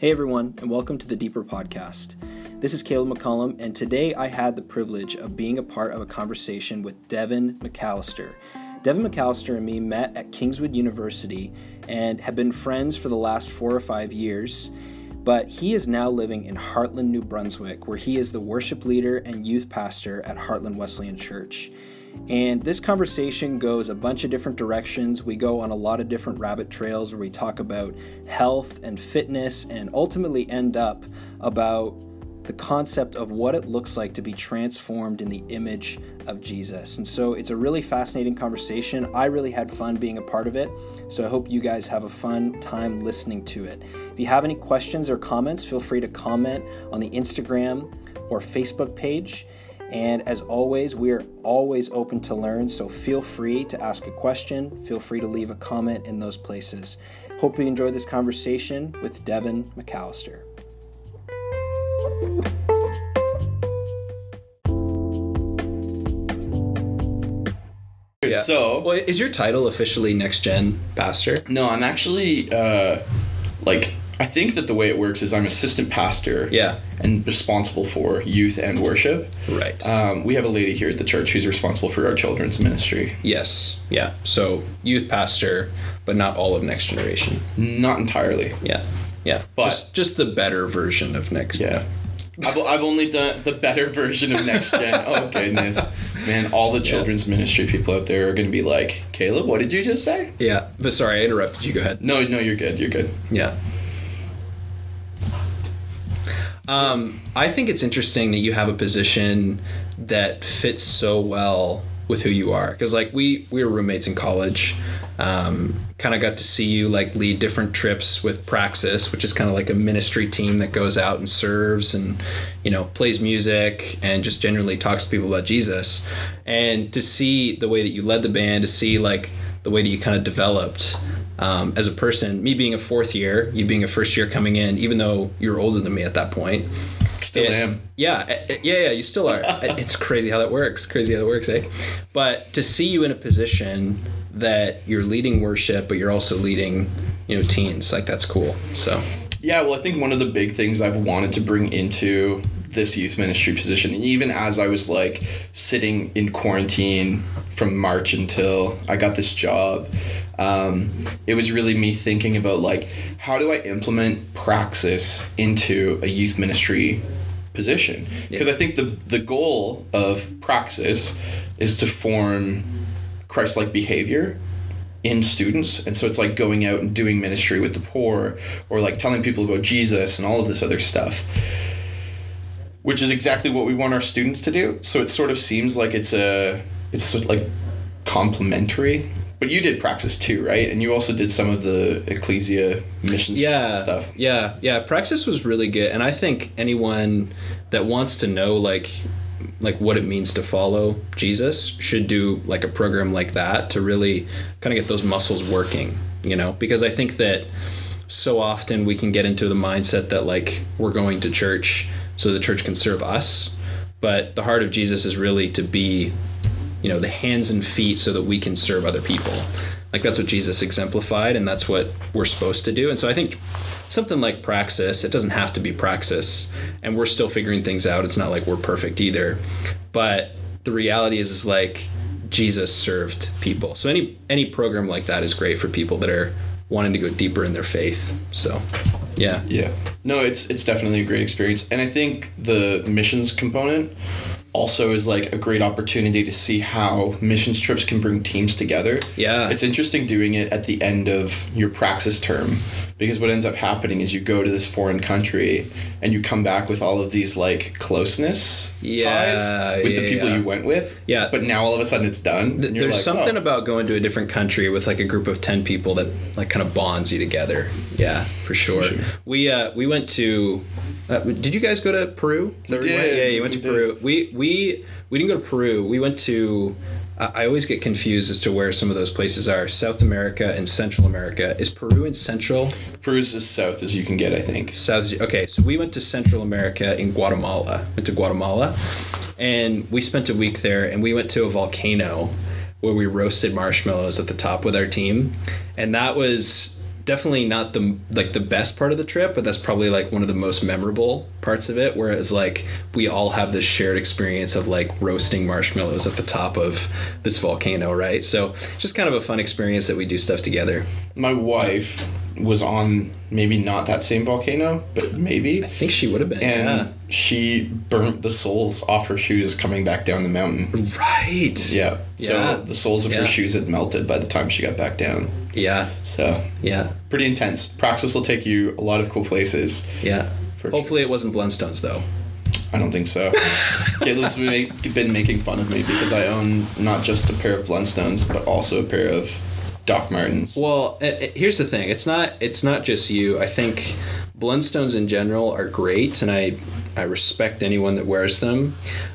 Hey everyone, and welcome to the Deeper Podcast. This is Caleb McCollum, and today I had the privilege of being a part of a conversation with Devin McAllister. Devin McAllister and me met at Kingswood University and have been friends for the last four or five years. But he is now living in Hartland, New Brunswick, where he is the worship leader and youth pastor at Hartland Wesleyan Church. And this conversation goes a bunch of different directions. We go on a lot of different rabbit trails where we talk about health and fitness and ultimately end up about the concept of what it looks like to be transformed in the image of Jesus. And so it's a really fascinating conversation. I really had fun being a part of it. So I hope you guys have a fun time listening to it. If you have any questions or comments, feel free to comment on the Instagram or Facebook page. And as always, we are always open to learn, so feel free to ask a question, feel free to leave a comment in those places. Hope you enjoy this conversation with Devin McAllister. Yeah. So, well, is your title officially next gen pastor? No, I'm actually uh, like I think that the way it works is I'm assistant pastor. Yeah. And responsible for youth and worship. Right. Um, we have a lady here at the church who's responsible for our children's ministry. Yes. Yeah. So youth pastor, but not all of next generation. Not entirely. Yeah. Yeah. But just, just the better version of next. Yeah. I've, I've only done the better version of next gen. oh goodness, man! All the children's yeah. ministry people out there are going to be like, Caleb, what did you just say? Yeah, but sorry, I interrupted you. Go ahead. No, no, you're good. You're good. Yeah. Um, I think it's interesting that you have a position that fits so well with who you are. Because like we we were roommates in college um, kind of got to see you like lead different trips with praxis which is kind of like a ministry team that goes out and serves and you know plays music and just generally talks to people about jesus. And to see the way that you led the band to see like the way that you kind of developed um, as a person. Me being a fourth year, you being a first year coming in, even though you're older than me at that point. Still it, am. Yeah, it, yeah, yeah. You still are. it's crazy how that works. Crazy how that works, eh? But to see you in a position that you're leading worship, but you're also leading, you know, teens, like that's cool. So. Yeah, well, I think one of the big things I've wanted to bring into this youth ministry position, and even as I was like sitting in quarantine from March until I got this job, um, it was really me thinking about like how do I implement praxis into a youth ministry position? Because yeah. I think the the goal of praxis is to form Christ-like behavior in students. And so it's like going out and doing ministry with the poor or like telling people about Jesus and all of this other stuff which is exactly what we want our students to do. So it sort of seems like it's a it's sort of like complementary but you did Praxis too, right? And you also did some of the Ecclesia missions yeah, stuff. Yeah, yeah. Praxis was really good, and I think anyone that wants to know like like what it means to follow Jesus should do like a program like that to really kind of get those muscles working, you know? Because I think that so often we can get into the mindset that like we're going to church so the church can serve us, but the heart of Jesus is really to be you know the hands and feet so that we can serve other people. Like that's what jesus exemplified and that's what we're supposed to do. And so i think something like praxis it doesn't have to be praxis and we're still figuring things out. It's not like we're perfect either. But the reality is is like jesus served people. So any any program like that is great for people that are wanting to go deeper in their faith. So yeah. Yeah. No it's it's definitely a great experience. And i think the missions component also is like a great opportunity to see how missions trips can bring teams together. Yeah. It's interesting doing it at the end of your praxis term because what ends up happening is you go to this foreign country and you come back with all of these like closeness yeah, ties with yeah, the people yeah. you went with. Yeah. But now all of a sudden it's done. Th- there's like, something oh. about going to a different country with like a group of 10 people that like kind of bonds you together. Yeah, for sure. For sure. We uh we went to uh, did you guys go to Peru? Did. Yeah, you went to we Peru. We we we didn't go to Peru. We went to. I always get confused as to where some of those places are. South America and Central America. Is Peru in Central? Peru's as south as you can get, I think. South. Okay, so we went to Central America in Guatemala. Went to Guatemala, and we spent a week there. And we went to a volcano where we roasted marshmallows at the top with our team, and that was definitely not the like the best part of the trip, but that's probably like one of the most memorable parts of it. Whereas like we all have this shared experience of like roasting marshmallows at the top of this volcano, right? So just kind of a fun experience that we do stuff together. My wife was on maybe not that same volcano, but maybe. I think she would have been. And yeah. she burnt the soles off her shoes coming back down the mountain. Right. Yeah. So the soles of Yeah. her shoes had melted by the time she got back down. Yeah. So Yeah. pretty intense. Praxis will take you a lot of cool places. Yeah. For Hopefully it wasn't Blundstones though. I don't think so. Caleb's been, been making fun of me because I own not just a pair of Blundstones, but also a pair of Doc Martens. Well, it, it- here's the thing. It's not. It's not just you. I think Blundstones in general are great, and I I respect anyone that wears them.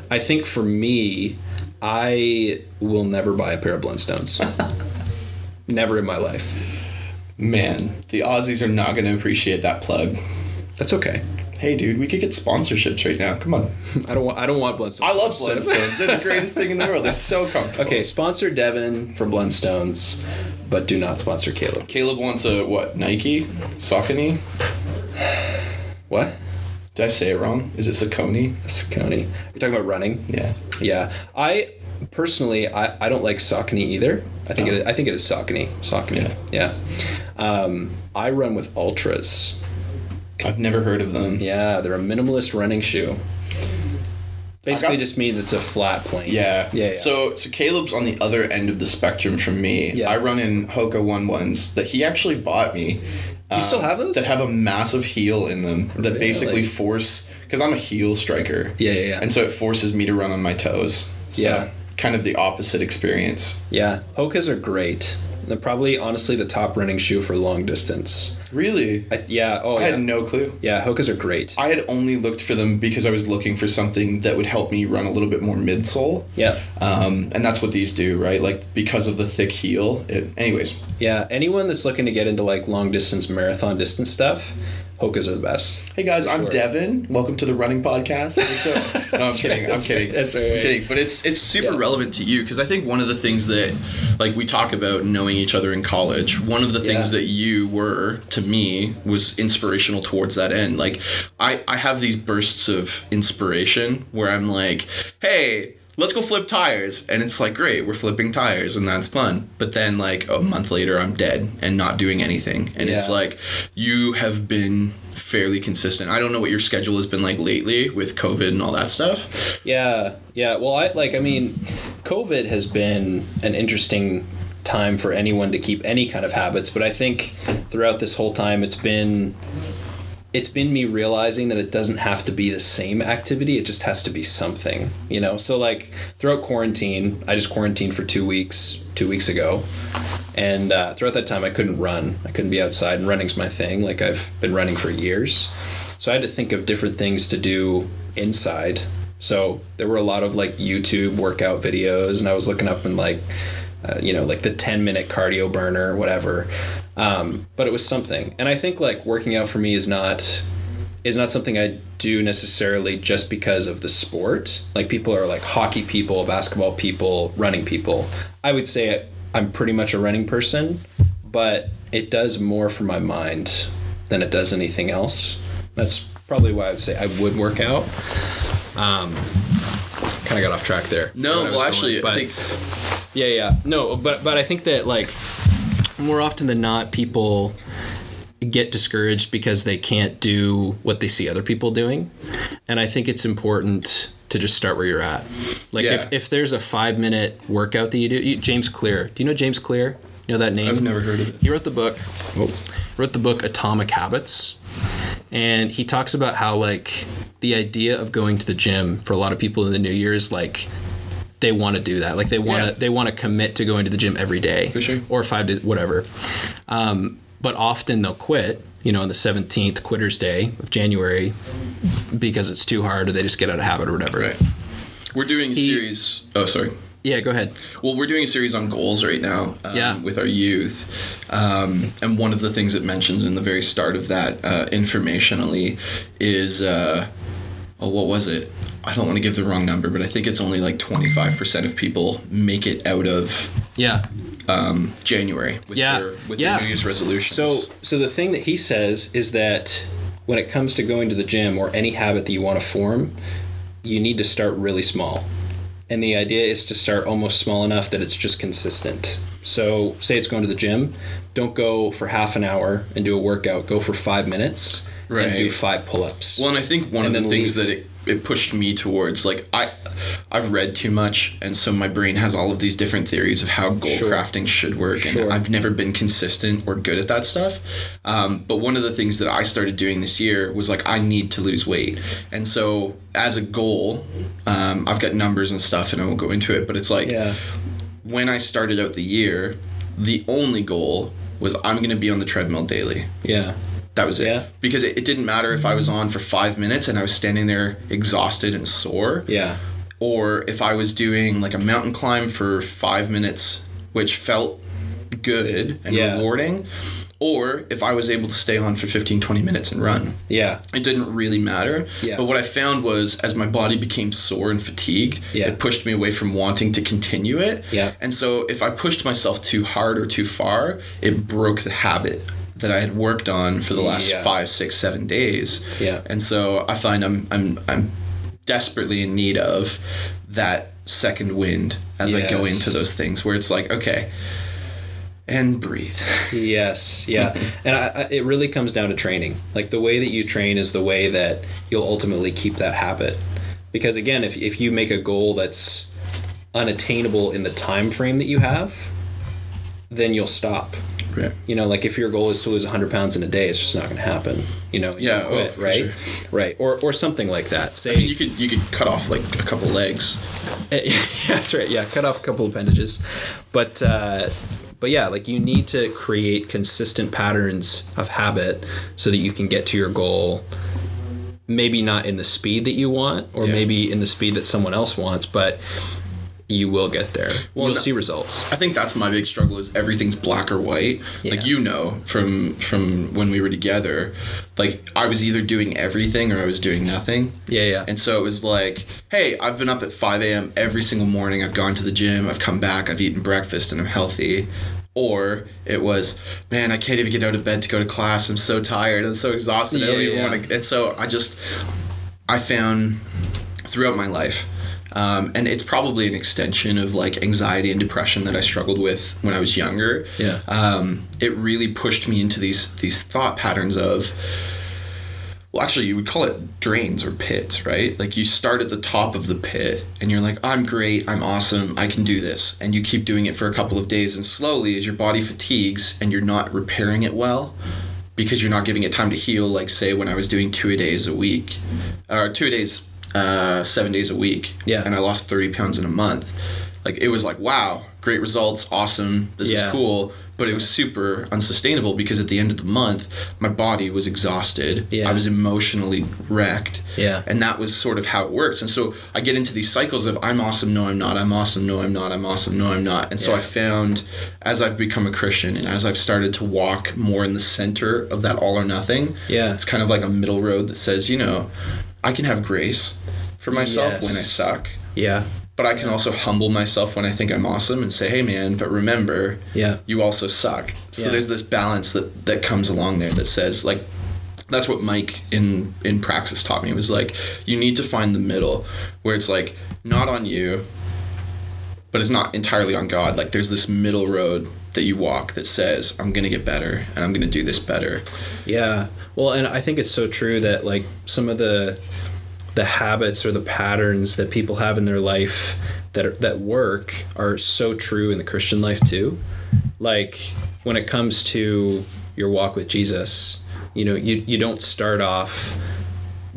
I think for me, I will never buy a pair of Blundstones. never in my life. Man, the Aussies are not going to appreciate that plug. That's okay. Hey, dude, we could get sponsorships right now. Come on. I don't want. I don't want Blundstones. I love Blundstones. They're the greatest thing in the world. They're so comfortable. Okay, sponsor Devin for Blundstones, but do not sponsor Caleb. Caleb wants a what? Nike? Saucony? What? Did I say it wrong? Is it Saucony? Saucony. You're talking about running. Yeah. Yeah, I personally I, I don't like Saucony either. I think Oh. it is, I think it is Saucony. Saucony. Yeah. Um, I run with Altras. I've never heard of them. Yeah, they're a minimalist running shoe. Basically, got- just means it's a flat plane. Yeah. Yeah. yeah. So so Caleb's on the other end of the spectrum from me. Yeah. I run in Hoka one ones that he actually bought me. you still have those? That have a massive heel in them that basically force because I'm a heel striker. yeah, yeah, yeah. And so it forces me to run on my toes. So Yeah. Kind of the opposite experience. yeah, Hokas are great. They're probably honestly the top running shoe for long distance. Really? I, yeah. Oh I yeah. had no clue. yeah, Hokas are great. I had only looked for them because I was looking for something that would help me run a little bit more midsole. Yeah. Um, and that's what these do, right? Like because of the thick heel. It, anyways, Yeah. Anyone that's looking to get into like long distance marathon distance stuff, Hokas are the best. hey guys, I'm Sure. Devin. Welcome to the running podcast. So- no, I'm kidding. right, I'm kidding. right, that's right, I'm kidding. But it's it's super Yeah. relevant to you because I think one of the things that like we talk about knowing each other in college. One of the things Yeah. that you were to me was inspirational towards that end. Like I I have these bursts of inspiration where I'm like, hey. Let's go flip tires. And it's like, great, we're flipping tires and that's fun. But then, like, a month later, I'm dead and not doing anything. And it's like, you have been fairly consistent. I don't know what your schedule has been like lately with COVID and all that stuff. Yeah, yeah. Well, I like. I mean, COVID has been an interesting time for anyone to keep any kind of habits, but I think throughout this whole time, it's been it's been me realizing that it doesn't have to be the same activity it just has to be something you know? So like throughout quarantine i just quarantined for two weeks two weeks ago. And uh, throughout that time i couldn't run. I couldn't be outside and running's my thing like i've been running for years. So i had to think of different things to do inside. So there were a lot of like youtube workout videos and i was looking up and like uh, you know like the 10 minute cardio burner whatever um, but it was something. And i think like working out for me is not is not something i do necessarily just because of the sport. Like people are like hockey people basketball people running people. I would say i'm pretty much a running person but it does more for my mind than it does anything else. That's probably why i would say i would work out. Um, kind of got off track there. No, Where I was well, going, actually, but- I think yeah, yeah. No, but but I think that like more often than not, people get discouraged because they can't do what they see other people doing, and I think it's important to just start where you're at. Like Yeah. if, if there's a five minute workout that you do, you, James Clear. Do you know James Clear? You know that name? I've never heard of it. He wrote the book. Oh. Wrote the book Atomic Habits, and he talks about how like the idea of going to the gym for a lot of people in the new year is like they want to do that. Like they want to Yeah. they want to commit to going to the gym every day, For sure. or five days, whatever. Um, but often they'll quit. You know, on the seventeenth, Quitters Day of January, because it's too hard, or they just get out of habit, or whatever. right. We're doing a series. Oh, sorry. Yeah, go ahead. Well, we're doing a series on goals right now um, Yeah. with our youth. Um, and one of the things it mentions in the very start of that uh, informationally is, uh, oh, what was it? I don't want to give the wrong number, but I think it's only like 25% of people make it out of Yeah, um, January with Yeah. their with Yeah. their New Year's resolutions. So, so the thing that he says is that when it comes to going to the gym or any habit that you want to form, you need to start really small. And the idea is to start almost small enough that it's just consistent. So, say it's going to the gym, don't go for half an hour and do a workout. Go for five minutes and do five pull-ups. Well, and I think one And of the things leave. that it, it pushed me towards, like I, I've read too much, and so my brain has all of these different theories of how goal Sure. crafting should work, Sure. and I've never been consistent or good at that stuff. Um, but one of the things that I started doing this year was like I need to lose weight, and so as a goal, um, I've got numbers and stuff, and I won't go into it, but it's like yeah. when I started out the year, the only goal was I'm going to be on the treadmill daily. Yeah. That was it. Yeah. Because it, it didn't matter if I was on for five minutes and I was standing there exhausted and sore, Yeah. or if I was doing like a mountain climb for five minutes, which felt good and Yeah. rewarding, or if I was able to stay on for 15, 20 minutes and run. Yeah. It didn't really matter. Yeah. But what I found was as my body became sore and fatigued, Yeah. it pushed me away from wanting to continue it. Yeah. And so if I pushed myself too hard or too far, it broke the habit that I had worked on for the last Yeah. five, six, seven days. Yeah. And so I find I'm I'm I'm desperately in need of that second wind as I go into those things where it's like, okay, and breathe. Yes, yeah, and I, I, it really comes down to training. Like the way that you train is the way that you'll ultimately keep that habit. Because again, if if you make a goal that's unattainable in the time frame that you have, then you'll stop. Right. You know, like if your goal is to lose 100 pounds in a day, it's just not going to happen. You know, you Yeah, quit, oh, right? sure. Right, or or something like that. Say, I mean, you could you could cut off like a couple legs. that's right. Yeah, cut off a couple appendages, but uh, but yeah, like you need to create consistent patterns of habit so that you can get to your goal. Maybe not in the speed that you want, or Yeah. maybe in the speed that someone else wants, but you will get there. You'll no- see results. I think that's my big struggle is everything's black or white. Like you know from from when we were together, like I was either doing everything or I was doing nothing. Yeah, yeah, And so it was like, hey, I've been up at 5 a.m. every single morning. I've gone to the gym. I've come back. I've eaten breakfast and I'm healthy. Or it was, man, I can't even get out of bed to go to class. I'm so tired. I'm so exhausted. I don't even yeah. want to. And so I just, I found throughout my life, um, and it's probably an extension of like anxiety and depression that I struggled with when I was younger. Yeah. Um, it really pushed me into these these thought patterns of, well, actually, you would call it drains or pits, right? Like you start at the top of the pit and you're like, I'm great, I'm awesome, I can do this. And you keep doing it for a couple of days, and slowly, as your body fatigues and you're not repairing it well, because you're not giving it time to heal, like, say, when I was doing two a days a week, or two a days, uh, seven days a week, Yeah. and I lost 30 pounds in a month. Like, it was like, wow, great results, awesome, this Yeah. is cool. But it was super unsustainable because at the end of the month, my body was exhausted. Yeah. I was emotionally wrecked. Yeah. And that was sort of how it works. And so I get into these cycles of I'm awesome, no, I'm not, I'm awesome, no, I'm not, I'm awesome, no, I'm not. And so Yeah. I found as I've become a Christian and as I've started to walk more in the center of that all or nothing, Yeah. it's kind of like a middle road that says, you know, I can have grace for myself Yes. when I suck. yeah, But I can also humble myself when I think I'm awesome and say, "Hey, man!" But remember, yeah, you also suck. So Yeah. there's this balance that that comes along there that says like that's what Mike in in praxis taught me was like you need to find the middle where it's like not on you but it's not entirely on God like there's this middle road that you walk that says I'm going to get better and I'm going to do this better. Yeah. Well, and I think it's so true that like some of the the habits or the patterns that people have in their life that are, that work are so true in the Christian life too. Like when it comes to your walk with Jesus, you know, you you don't start off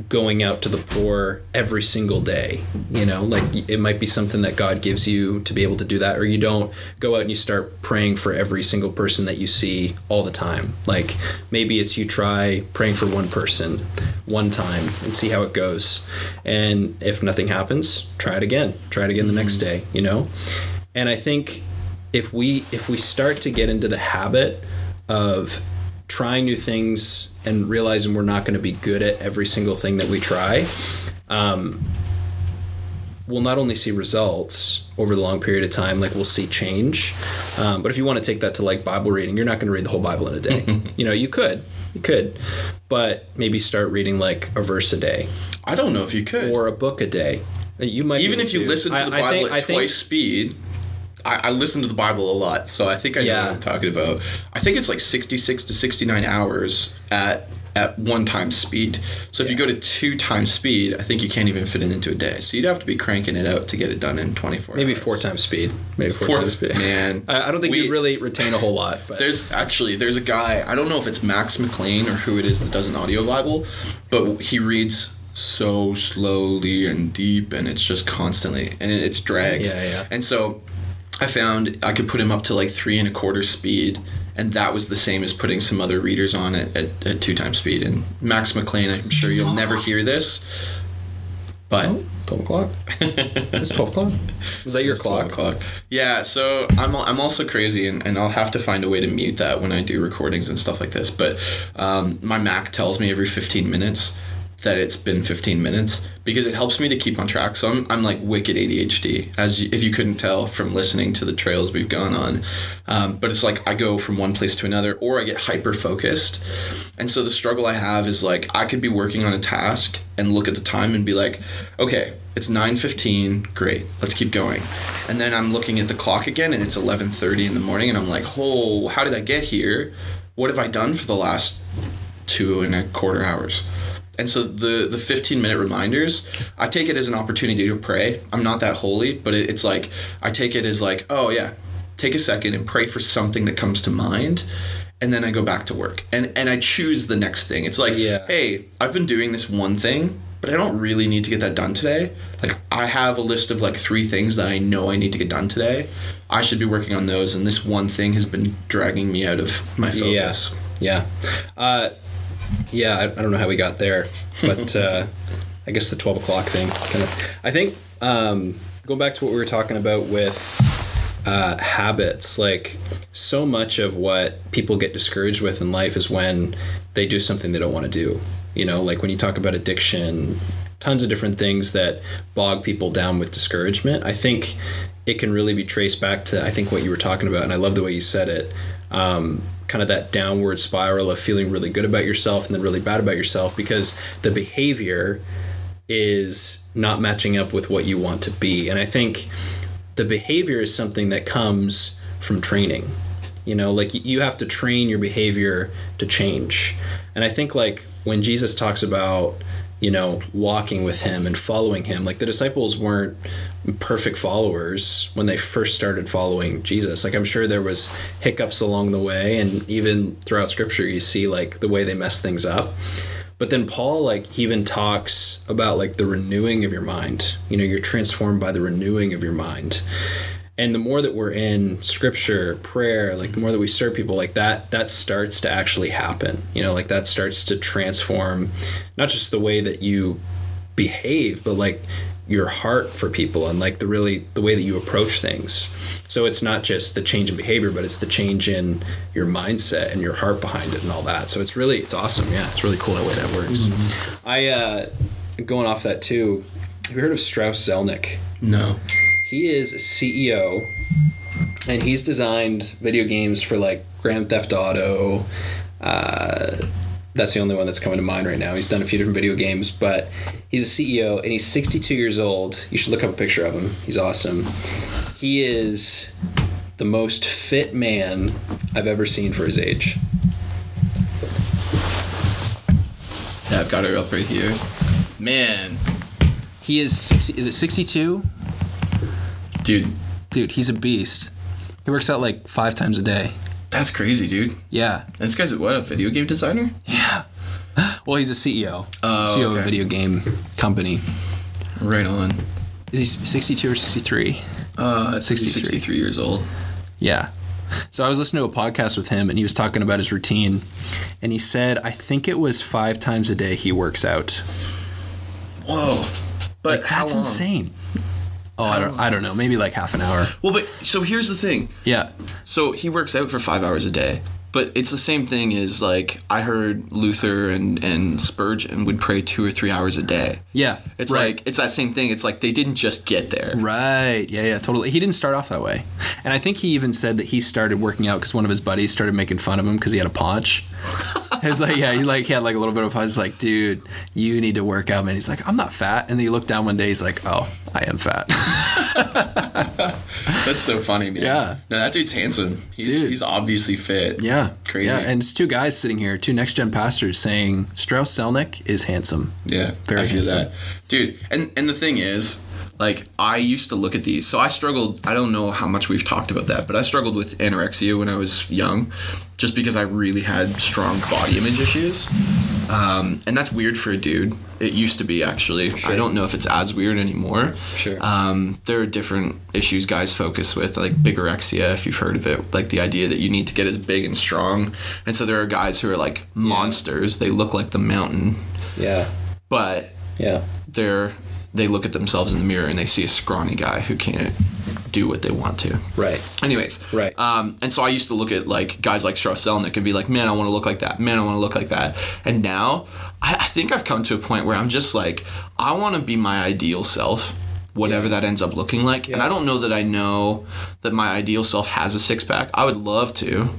going out to the poor every single day you know? Like it might be something that god gives you to be able to do that or you don't go out and you start praying for every single person that you see all the time. Like maybe it's you try praying for one person one time and see how it goes. And if nothing happens try it again. Try it again the next mm-hmm. day you know? And i think if we if we start to get into the habit of trying new things and realizing we're not going to be good at every single thing that we try um, we'll not only see results over the long period of time, like we'll see change. Um, but if you want to take that to like Bible reading, you're not going to read the whole Bible in a day. you know, you could, you could, but maybe start reading like a verse a day I don't know if you could. or a book a day. You might Even if you to. listen to the I Bible think- at I think- twice speed, I, I listen to the Bible a lot, so I think I know Yeah. what I'm talking about. I think it's like 66 to 69 hours at at one time speed. So if you go to two times speed, I think you can't even fit it into a day. So you'd have to be cranking it out to get it done in 24 maybe hours. four times speed. Maybe four, Four- times speed. man. I, I don't think We- you'd really retain a whole lot. But There's actually there's a guy I don't know if it's Max McLean or who it is that does an audio Bible, but he reads so slowly and deep, and it's just constantly and it- it's drags. Yeah, yeah. And so I found I could put him up to like three and a quarter speed, and that was the same as putting some other readers on it at, at two times speed. And Max McLean, I'm sure you'll never hear this, but. Oh, 12 o'clock. it's 12 o'clock. Was that your It's 12 clock? o'clock. Yeah, so I'm I'm also crazy, and, and I'll have to find a way to mute that when I do recordings and stuff like this. But um, my Mac tells me every 15 minutes that it's been 15 minutes because it helps me to keep on track. So I'm, I'm like wicked ADHD, as you, if you couldn't tell from listening to the trails we've gone on. Um, but it's like I go from one place to another, or I get hyper focused. And so the struggle I have is like I could be working on a task and look at the time and be like, okay, it's 9:15, great, let's keep going. And then I'm looking at the clock again and it's 11:30 in the morning and I'm like, "Oh, how did I get here? What have I done for the last two and a quarter hours?" And so the the 15 minute reminders, I take it as an opportunity to pray. I'm not that holy, but it, it's like I take it as like, "Oh yeah, take a second and pray for something that comes to mind." And then I go back to work. And and I choose the next thing. It's like, Yeah. hey, I've been doing this one thing, but I don't really need to get that done today. Like I have a list of like three things that I know I need to get done today. I should be working on those, and this one thing has been dragging me out of my focus. Yeah. Uh, yeah, I, I don't know how we got there, but uh, I guess the 12 o'clock thing kind of. I think um, going back to what we were talking about with uh, habits, like so much of what people get discouraged with in life is when they do something they don't want to do. You know, like when you talk about addiction, tons of different things that bog people down with discouragement. I think it can really be traced back to I think what you were talking about, and I love the way you said it. Um, kind of that downward spiral of feeling really good about yourself and then really bad about yourself because the behavior is not matching up with what you want to be. And I think the behavior is something that comes from training. You know, like you have to train your behavior to change. And I think like when Jesus talks about, you know, walking with him and following him, like the disciples weren't perfect followers when they first started following Jesus. Like I'm sure there was hiccups along the way and even throughout scripture you see like the way they mess things up. But then Paul, like, he even talks about like the renewing of your mind. You know, you're transformed by the renewing of your mind. And the more that we're in scripture, prayer, like the more that we serve people, like that, that starts to actually happen. You know, like that starts to transform not just the way that you behave, but like your heart for people and like the really the way that you approach things. So it's not just the change in behavior, but it's the change in your mindset and your heart behind it and all that. So it's really it's awesome. Yeah, it's really cool the way that works. I uh going off that too. Have you heard of Strauss Zelnick? No. He is a CEO and he's designed video games for like Grand Theft Auto. Uh, that's the only one that's coming to mind right now. He's done a few different video games, but he's a CEO and he's 62 years old. You should look up a picture of him. He's awesome. He is the most fit man I've ever seen for his age. Yeah, I've got her up right here. Man, He is 60, is it 62? dude, Dude, he's a beast. He works out like 5 times a day. That's crazy, dude. Yeah. And this guy's what a video game designer. Yeah. Well, he's a CEO. Oh, CEO of a video game company. Right on. Is he 62 or 63? Uh, 63. 63 years old. Yeah. So I was listening to a podcast with him and he was talking about his routine and he said I think it was 5 times a day he works out. Whoa. But how That's long? insane. Oh, I don't I don't know, maybe like half an hour. Well, but so here's the thing. Yeah. So he works out for five hours a day, But it's the same thing as like I heard Luther and, and Spurgeon would pray two or three hours a day. Yeah, It's right. like it's that same thing. It's like they didn't just get there. Right. Yeah, yeah, totally. He didn't start off that way. And I think he even said that he started working out because one of his buddies started making fun of him because he had a paunch. He's like, yeah, he like he had like a little bit of. I He's like, dude, you need to work out, man. He's like, I'm not fat. And then he looked down one day. He's like, oh, I am fat. That's so funny, man. Yeah. No, that dude's handsome. He's Dude. he's obviously fit. yeah, Crazy. Yeah, and it's two guys sitting here, two next gen pastors, saying Strauss Zelnick is handsome. Yeah, Very I feel handsome. that, dude. And and the thing is, like, I used to look at these. So I struggled. I don't know how much we've talked about that, but I struggled with anorexia when I was young, just because I really had strong body image issues. Um, and that's weird for a dude. It used to be actually. I don't know if it's as weird anymore. Sure. Um, there are different issues guys focus with, like bigorexia, if you've heard of it, like the idea that you need to get as big and strong. And so there are guys who are like monsters. They look like the mountain, Yeah, but yeah, they're they look at themselves in the mirror and they see a scrawny guy who can't do what they want to. right. Anyways, Right. Um, and so I used to look at like guys like Strauss Zelnick and be like, man, I want to look like that. Man, I want to look like that. And now I, I think I've come to a point where I'm just like, I want to be my ideal self, whatever that ends up looking like. And I don't know that I know that my ideal self has a six pack. I would love to.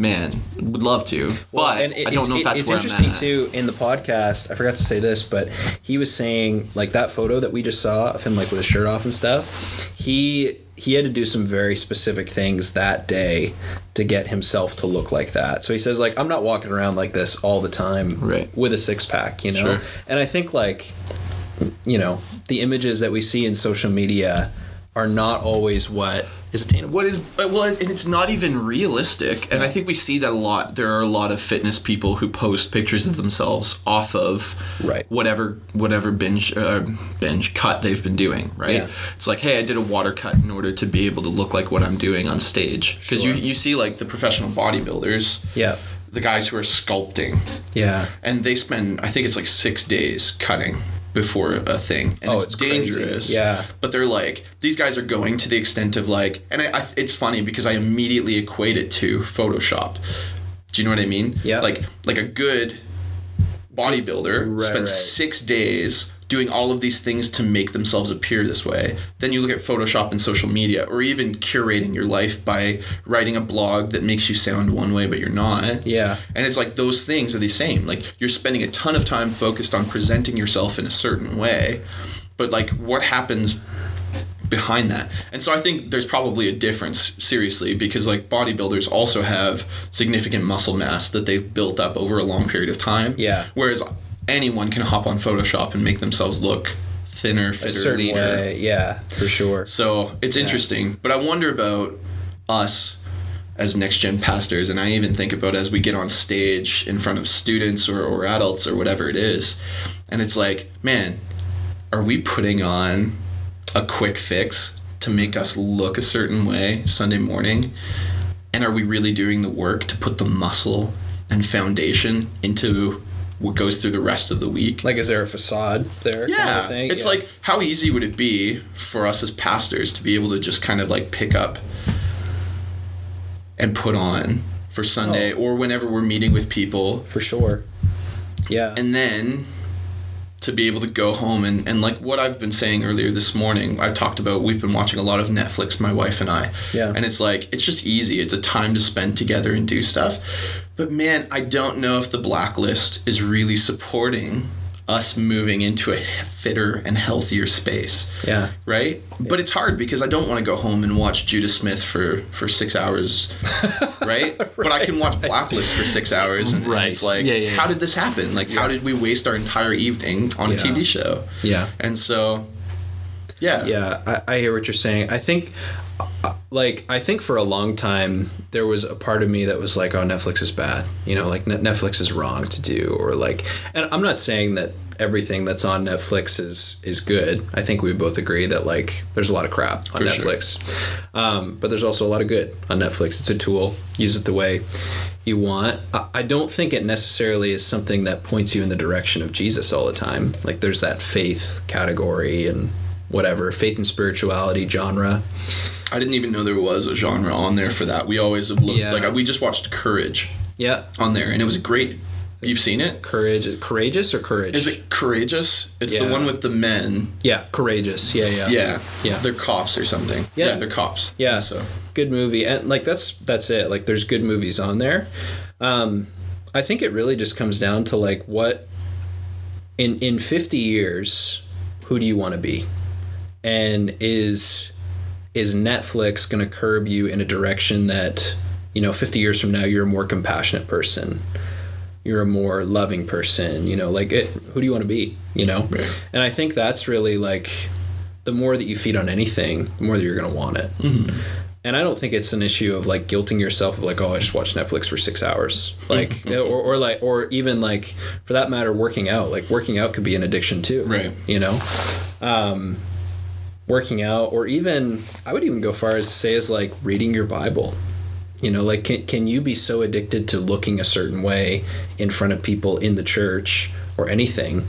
Man, would love to, but and it- I don't know if it- that's it's where interesting I'm at. too. In the podcast, I forgot to say this, but he was saying like that photo that we just saw of him like with his shirt off and stuff. He he had to do some very specific things that day to get himself to look like that. So he says like I'm not walking around like this all the time Right. with a six pack, you know. Sure. And I think like you know the images that we see in social media are not always what is attainable. What is well, and it's not even realistic. And I think we see that a lot. There are a lot of fitness people who post pictures of themselves off of Right. whatever whatever binge uh, binge cut they've been doing. Right. Yeah. It's like, hey, I did a water cut in order to be able to look like what I'm doing on stage. Because Sure. you you see like the professional bodybuilders, Yeah. the guys who are sculpting, Yeah. and they spend I think it's like six days cutting before a thing and Oh, it's, it's crazy. dangerous Yeah. but they're like these guys are going to the extent of like and I, I, it's funny because i immediately equate it to photoshop do you know what i mean Yeah. like like a good bodybuilder Right, spends right. six days doing all of these things to make themselves appear this way then you look at photoshop and social media or even curating your life by writing a blog that makes you sound one way but you're not Yeah. and it's like those things are the same. Like you're spending a ton of time focused on presenting yourself in a certain way, but like what happens behind that? And so I think there's probably a difference, seriously, because like bodybuilders also have significant muscle mass that they've built up over a long period of time. Yeah. Whereas anyone can hop on Photoshop and make themselves look thinner, fitter, leaner. way. Yeah, for sure. So it's interesting, but I wonder about us as next gen pastors, and I even think about as we get on stage in front of students or, or adults or whatever it is, and it's like, man, are we putting on a quick fix to make us look a certain way Sunday morning? And are we really doing the work to put the muscle and foundation into what goes through the rest of the week? Like, is there a facade there? Yeah, kind of thing? it's Yeah. like how easy would it be for us as pastors to be able to just kind of like pick up and put on for Sunday Oh. or whenever we're meeting with people, for sure. Yeah, and then to be able to go home and, and like what I've been saying earlier this morning, I talked about we've been watching a lot of Netflix, my wife and I. Yeah. And it's like it's just easy. It's a time to spend together and do stuff. But man, I don't know if the blacklist is really supporting us moving into a fitter and healthier space yeah, right? Yeah. But it's hard because I don't want to go home and watch Judah Smith for for six hours, right? But I can watch Blacklist for six hours, and, and Right. it's like, Yeah, yeah, how did this happen? Like, how did we waste our entire evening on a TV show? yeah, And so, yeah, yeah. I, I hear what you're saying. I think, uh, like, I think for a long time there was a part of me that was like, "Oh, Netflix is bad." You know, like Netflix is wrong to do, or like, and I'm not saying that everything that's on Netflix is is good. I think we both agree that like there's a lot of crap on For sure. Netflix, um, but there's also a lot of good on Netflix. It's a tool. Use it the way you want. I, I don't think it necessarily is something that points you in the direction of Jesus all the time. Like there's that faith category and whatever faith and spirituality genre. I didn't even know there was a genre on there for that. We always have looked Yeah. like we just watched Courage Yeah, on there, and it was great. You've seen it? courage, courageous or courage? Is it Courageous? It's Yeah. the one with the men. Yeah, courageous. Yeah, yeah, Yeah, Yeah. They're cops or something. Yeah. they're cops. Yeah. So good movie and like that's that's it like there's good movies on there um i think it really just comes down to like what in in 50 years who do you want to be and is is netflix going to curb you in a direction that you know 50 years from now you're a more compassionate person you're a more loving person you know like it, who do you want to be you know? And i think that's really like the more that you feed on anything the more that you're going to want it. And I don't think it's an issue of like guilting yourself of like, oh, I just watched Netflix for six hours, like, or, or like, or even like, for that matter, working out. Like, working out could be an addiction too, Right. You know, um, working out, or even I would even go far as to say as like reading your Bible. You know, like, can can you be so addicted to looking a certain way in front of people in the church or anything?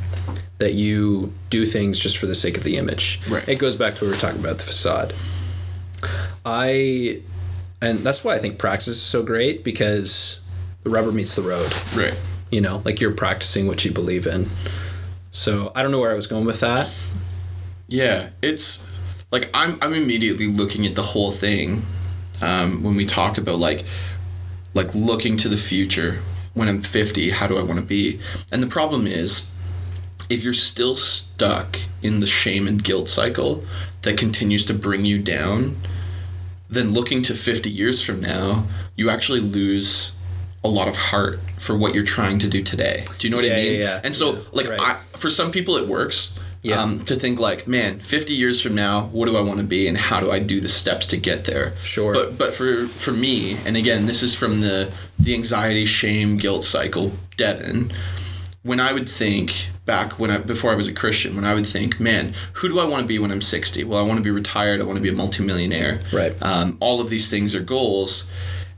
That you do things just for the sake of the image. Right. It goes back to what we were talking about the facade. I, and that's why I think praxis is so great because the rubber meets the road. right. You know, like you're practicing what you believe in. So I don't know where I was going with that. Yeah, it's like I'm I'm immediately looking at the whole thing um, when we talk about like like looking to the future. When I'm 50, how do I want to be? And the problem is, if you're still stuck in the shame and guilt cycle that continues to bring you down, then looking to 50 years from now, you actually lose a lot of heart for what you're trying to do today. Do you know what Yeah, I mean? yeah, yeah. And so, Yeah, like, right. I, for some people, it works. Yeah. Um, to think like, man, 50 years from now, what do I want to be, and how do I do the steps to get there? Sure. But but for for me, and again, this is from the the anxiety, shame, guilt cycle, Devin. When I would think back when I before I was a Christian, when I would think, man, who do I want to be when I'm 60? Well, I want to be retired. I want to be a multimillionaire. Right. Um, all of these things are goals.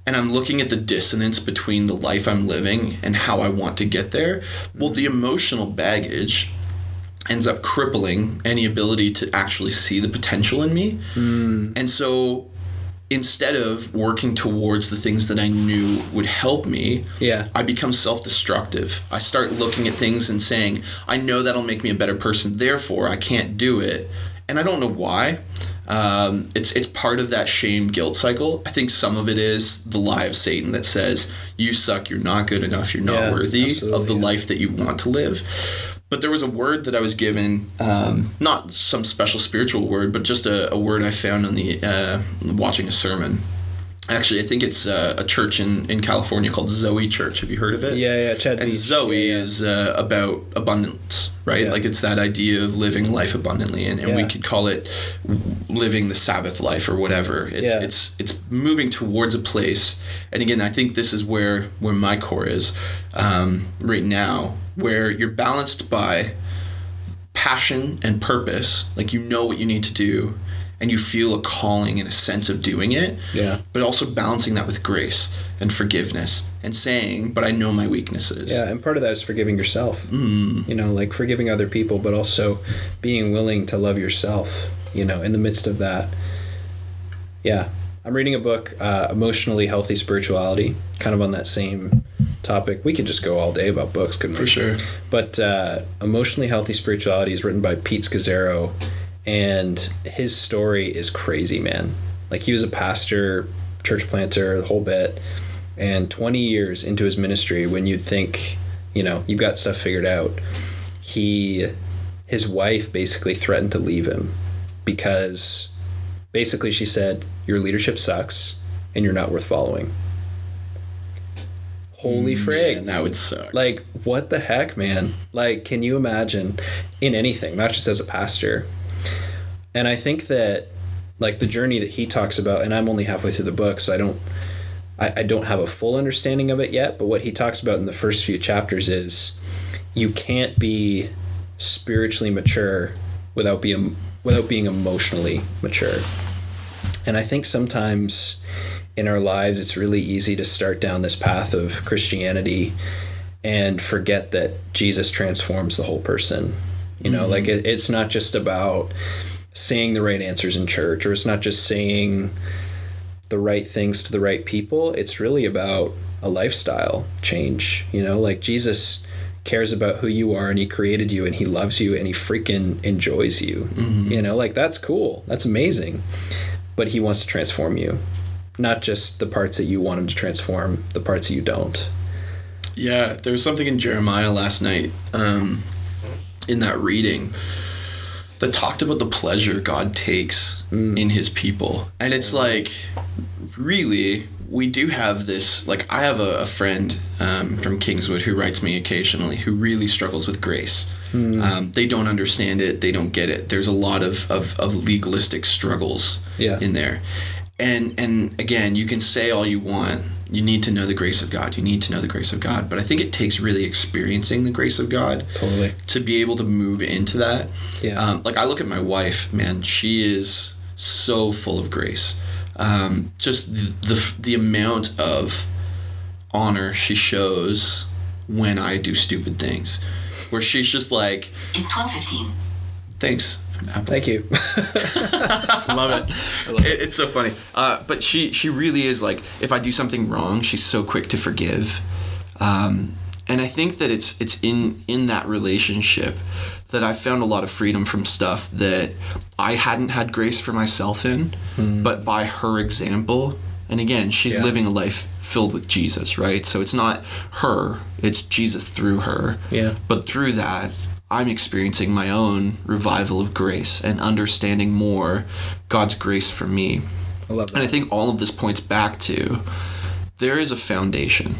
And I'm looking at the dissonance between the life I'm living and how I want to get there. Well, the emotional baggage ends up crippling any ability to actually see the potential in me. And so instead of working towards the things that I knew would help me, Yeah. I become self destructive. I start looking at things and saying, I know that'll make me a better person, therefore I can't do it. And I don't know why. Um, it's it's part of that shame guilt cycle. I think some of it is the lie of Satan that says you suck, you're not good enough, you're not Yeah, worthy of the yeah. life that you want to live. But there was a word that I was given, um, not some special spiritual word, but just a, a word I found on the uh, watching a sermon. Actually, I think it's uh, a church in, in California called Zoe Church. Have you heard of it? Yeah, yeah. Chad And Veach. Zoe Yeah, yeah. is uh, about abundance, right? Yeah. Like it's that idea of living life abundantly, and, and we could call it living the Sabbath life or whatever. It's Yeah. it's it's moving towards a place, and again, I think this is where where my core is um, right now, where you're balanced by passion and purpose, like you know what you need to do, and you feel a calling and a sense of doing it Yeah. but also balancing that with grace and forgiveness and saying, but I know my weaknesses. Yeah, and part of that is forgiving yourself. Mm. You know, like forgiving other people, but also being willing to love yourself. You know, in the midst of that. Yeah, I'm reading a book, uh, "Emotionally Healthy Spirituality," kind of on that same topic. We could just go all day about books, couldn't we? For sure. But uh, "Emotionally Healthy Spirituality" is written by Pete Scazzero, and his story is crazy, man. Like he was a pastor, church planter, the whole bit, and 20 years into his ministry, when you'd think, you know, you've got stuff figured out, he, his wife basically threatened to leave him because basically she said, "Your leadership sucks, and you're not worth following." Holy frig! And that would suck. Like, what the heck, man? Like, can you imagine in anything, not just as a pastor? And I think that, like, the journey that he talks about, and I'm only halfway through the book, so I don't, I, I don't have a full understanding of it yet. But what he talks about in the first few chapters is, you can't be spiritually mature without being without being emotionally mature. And I think sometimes in our lives, it's really easy to start down this path of Christianity and forget that Jesus transforms the whole person. You know, like it, it's not just about saying the right answers in church or it's not just saying the right things to the right people. It's really about a lifestyle change. You know, like Jesus cares about who you are and he created you and he loves you and he freaking enjoys you. Mm-hmm. You know, like that's cool. That's amazing. But he wants to transform you. Not just the parts that you want him to transform, the parts that you don't. Yeah, there was something in Jeremiah last night um, in that reading that talked about the pleasure God takes mm. in his people. And it's like, really, we do have this. Like, I have a, a friend um, from Kingswood who writes me occasionally who really struggles with grace. Mm. Um, they don't understand it, they don't get it. There's a lot of, of, of legalistic struggles yeah. in there. And, and again, you can say all you want you need to know the grace of God. You need to know the grace of God. But I think it takes really experiencing the grace of God totally to be able to move into that. Yeah. Um, like I look at my wife, man, she is so full of grace. Um, just the, the the amount of honor she shows when I do stupid things, where she's just like, "It's twelve fifteen. Thanks. Apple. Thank you. love it. I love it. It's so funny. Uh, but she she really is like if I do something wrong, she's so quick to forgive. Um, and I think that it's it's in in that relationship that I found a lot of freedom from stuff that I hadn't had grace for myself in, mm. but by her example. And again, she's yeah. living a life filled with Jesus, right? So it's not her, it's Jesus through her. Yeah. But through that, I'm experiencing my own revival of grace and understanding more God's grace for me. I love that. And I think all of this points back to there is a foundation.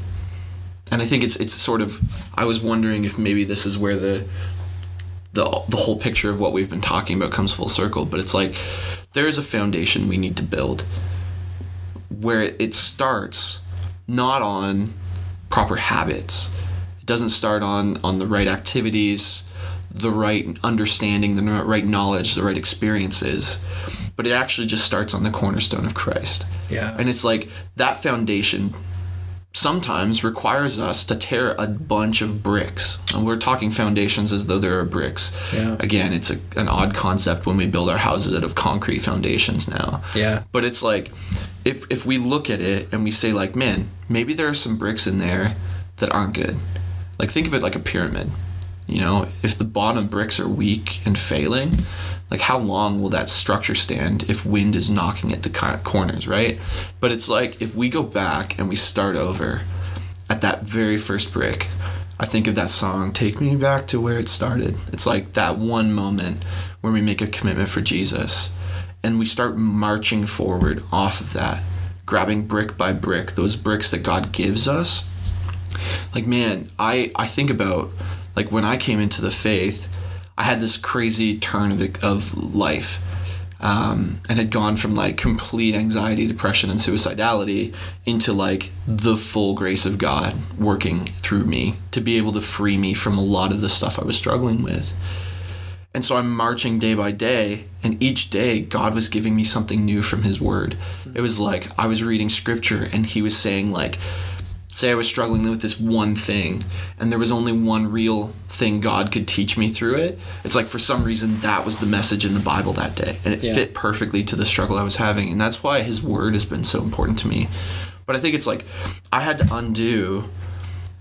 And I think it's it's sort of I was wondering if maybe this is where the the the whole picture of what we've been talking about comes full circle, but it's like there is a foundation we need to build where it starts not on proper habits. It doesn't start on on the right activities the right understanding, the right knowledge, the right experiences. But it actually just starts on the cornerstone of Christ. Yeah. And it's like that foundation sometimes requires us to tear a bunch of bricks. And we're talking foundations as though there are bricks. Yeah. Again, it's a, an odd concept when we build our houses out of concrete foundations now. Yeah. But it's like if if we look at it and we say like, man, maybe there are some bricks in there that aren't good. Like think of it like a pyramid. You know, if the bottom bricks are weak and failing, like how long will that structure stand if wind is knocking at the corners, right? But it's like if we go back and we start over at that very first brick, I think of that song, Take Me Back to Where It Started. It's like that one moment where we make a commitment for Jesus and we start marching forward off of that, grabbing brick by brick, those bricks that God gives us. Like, man, I, I think about like when I came into the faith, I had this crazy turn of, of life. Um, and had gone from like complete anxiety, depression, and suicidality into like the full grace of God working through me to be able to free me from a lot of the stuff I was struggling with. And so I'm marching day by day, and each day God was giving me something new from His Word. It was like I was reading scripture, and He was saying, like, say I was struggling with this one thing and there was only one real thing God could teach me through it, it's like for some reason that was the message in the Bible that day. And it yeah. fit perfectly to the struggle I was having. And that's why his word has been so important to me. But I think it's like I had to undo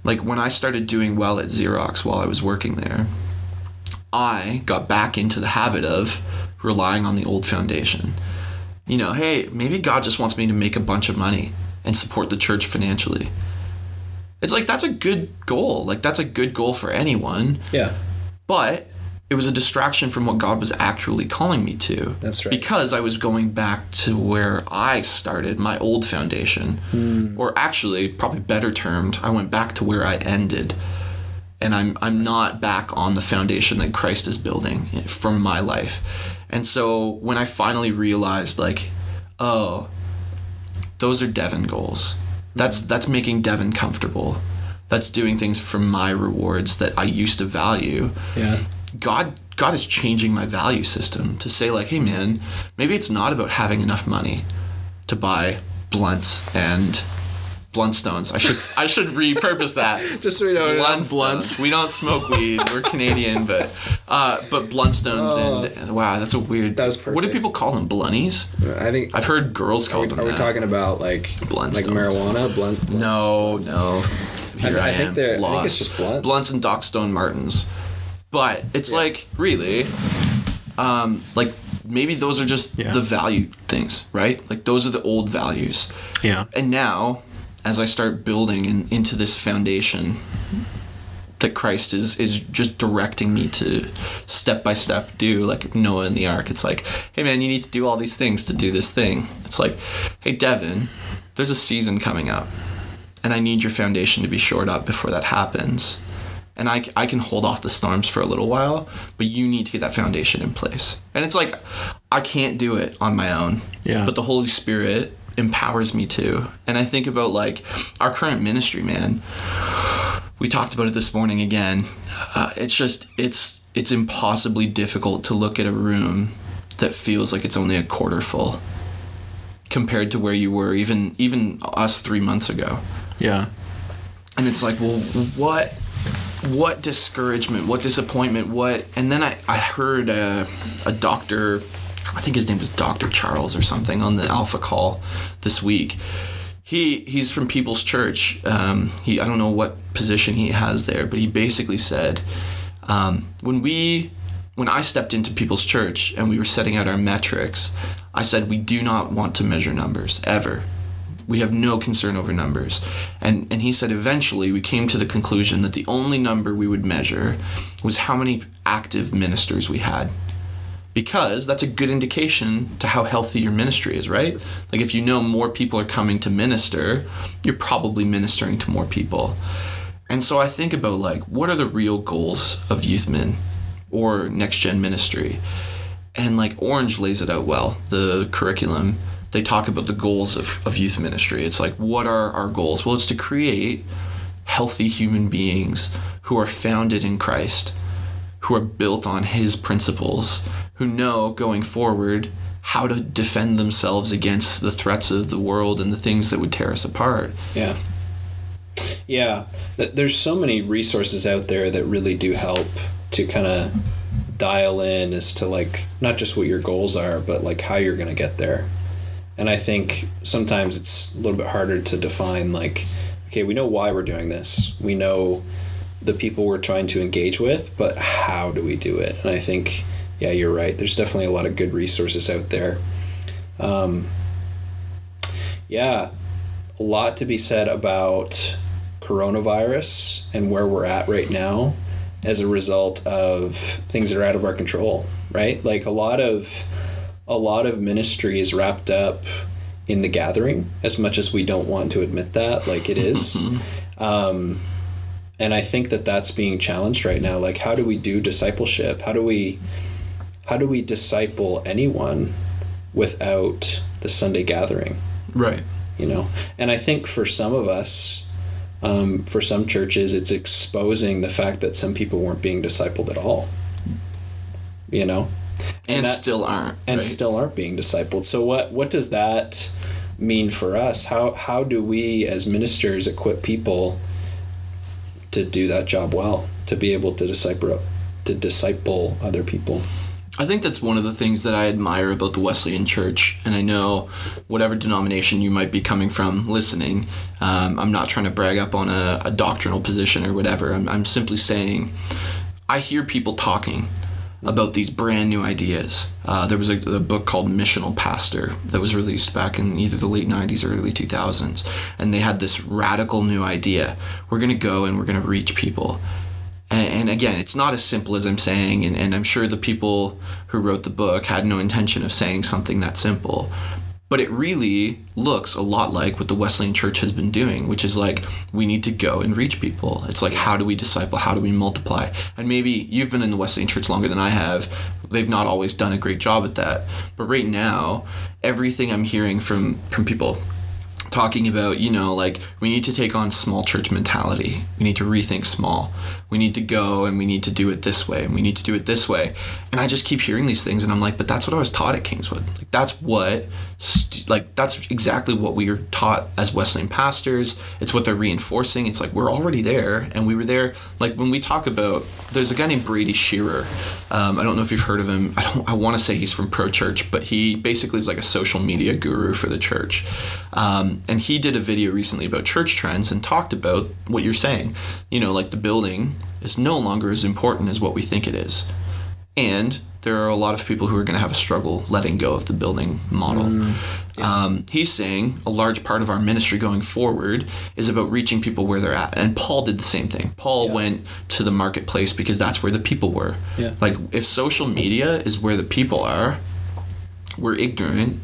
like when I started doing well at Xerox while I was working there, I got back into the habit of relying on the old foundation. You know, hey, maybe God just wants me to make a bunch of money and support the church financially it's like that's a good goal. Like that's a good goal for anyone. Yeah. But it was a distraction from what God was actually calling me to. That's right. Because I was going back to where I started, my old foundation. Hmm. Or actually, probably better termed, I went back to where I ended. And I'm I'm not back on the foundation that Christ is building for my life. And so when I finally realized like, oh, those are Devon goals that's that's making Devin comfortable. That's doing things for my rewards that I used to value. Yeah. God God is changing my value system to say like, hey man, maybe it's not about having enough money to buy blunts and Blundstones. I should I should repurpose that. Just so we know, Blundstones. blunts. We don't smoke weed. We're Canadian, but uh, but Blundstones and wow, that's a weird. That was perfect. What do people call them? Blunnies? I think. I've heard girls call them Are we talking about like Blunt like marijuana, blunt? blunts? No, no. Here I I, think am. they're- I think lost. it's just blunts. Blunts and Dockstone Martins. But it's like really, um, like maybe those are just Yeah. the value things, right? Like those are the old values. Yeah. And now, as I start building in, into this foundation that Christ is is just directing me to step by step do, like Noah in the ark. It's like, hey man, you need to do all these things to do this thing. It's like, hey Devin, there's a season coming up, and I need your foundation to be shored up before that happens. And I, I can hold off the storms for a little while, but you need to get that foundation in place. And it's like, I can't do it on my own. Yeah. But the Holy Spirit empowers me to. And I think about like our current ministry, man. We talked about it this morning again. Uh, it's just it's it's impossibly difficult to look at a room that feels like it's only a quarter full compared to where you were even even us 3 months ago. Yeah. And it's like, well, what what discouragement, what disappointment, what and then I, I heard a, a doctor I think his name was Dr. Charles or something on the Alpha call this week. He he's from People's Church. Um, he I don't know what position he has there, but he basically said um, when we when I stepped into People's Church and we were setting out our metrics, I said we do not want to measure numbers ever. We have no concern over numbers. And and he said eventually we came to the conclusion that the only number we would measure was how many active ministers we had because that's a good indication to how healthy your ministry is, right? Like if you know more people are coming to minister, you're probably ministering to more people. And so I think about like what are the real goals of Youthman or next gen ministry? And like Orange lays it out well, the curriculum. They talk about the goals of, of youth ministry. It's like, what are our goals? Well, it's to create healthy human beings who are founded in Christ, who are built on his principles, who know going forward how to defend themselves against the threats of the world and the things that would tear us apart. Yeah. Yeah. There's so many resources out there that really do help to kind of dial in as to like not just what your goals are, but like how you're going to get there. And I think sometimes it's a little bit harder to define like, okay, we know why we're doing this. We know the people we're trying to engage with, but how do we do it? And I think, yeah, you're right. There's definitely a lot of good resources out there. Um, yeah, a lot to be said about coronavirus and where we're at right now as a result of things that are out of our control right like a lot of a lot of ministry is wrapped up in the gathering as much as we don't want to admit that like it is um, and i think that that's being challenged right now. Like how do we do discipleship? How do we how do we disciple anyone without the sunday gathering? Right. you know? And i think for some of us um, for some churches it's exposing the fact that some people weren't being discipled at all. You know? And, that- still aren't. and right? still aren't being discipled. So what what does that mean for us? How how do we as ministers equip people to do that job well to be able to disciple to disciple other people I think that's one of the things that I admire about the Wesleyan Church, and I know whatever denomination you might be coming from listening, um, I'm not trying to brag up on a, a doctrinal position or whatever. I'm, I'm simply saying I hear people talking about these brand new ideas. Uh, there was a, a book called Missional Pastor that was released back in either the late 90s or early 2000s, and they had this radical new idea. We're going to go and we're going to reach people. And, again, it's not as simple as I'm saying, and, and I'm sure the people who wrote the book had no intention of saying something that simple. But it really looks a lot like what the Wesleyan Church has been doing, which is like we need to go and reach people. It's like how do we disciple? How do we multiply? And maybe you've been in the Wesleyan Church longer than I have. They've not always done a great job at that. But right now, everything I'm hearing from from people talking about, you know, like we need to take on small church mentality. We need to rethink small. We need to go and we need to do it this way and we need to do it this way. And I just keep hearing these things and I'm like, but that's what I was taught at Kingswood. Like that's what like that's exactly what we were taught as Wesleyan pastors. It's what they're reinforcing. It's like we're already there and we were there like when we talk about there's a guy named Brady Shearer. Um, I don't know if you've heard of him. I don't I want to say he's from Pro Church, but he basically is like a social media guru for the church. Um, and he did a video recently about church trends and talked about what you're saying. You know, like the building is no longer as important as what we think it is. And there are a lot of people who are going to have a struggle letting go of the building model. Mm, yeah. um, he's saying a large part of our ministry going forward is about reaching people where they're at. And Paul did the same thing. Paul yeah. went to the marketplace because that's where the people were. Yeah. Like, if social media is where the people are, we're ignorant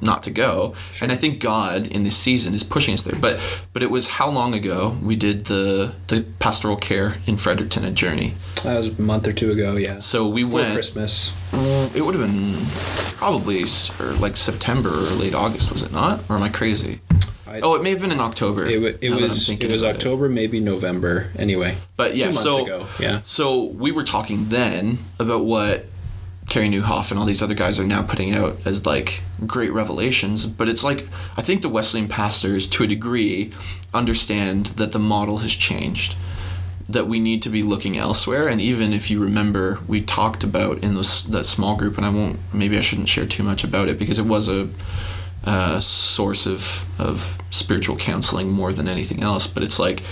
not to go. Sure. And I think God in this season is pushing us there. But but it was how long ago we did the the pastoral care in Fredericton at Journey. That was a month or two ago. Yeah. So we Before went Christmas. It would have been probably or like September or late August, was it not? Or am I crazy? I, oh, it may have been in October. It, it was it was October, it. maybe November. Anyway, but yeah, so ago. yeah. So we were talking then about what Carey Nieuwhof and all these other guys are now putting out as like great revelations. But it's like I think the Wesleyan pastors, to a degree, understand that the model has changed, that we need to be looking elsewhere. And even if you remember, we talked about in those that small group, and I won't. Maybe I shouldn't share too much about it because it was a, a source of of spiritual counseling more than anything else. But it's like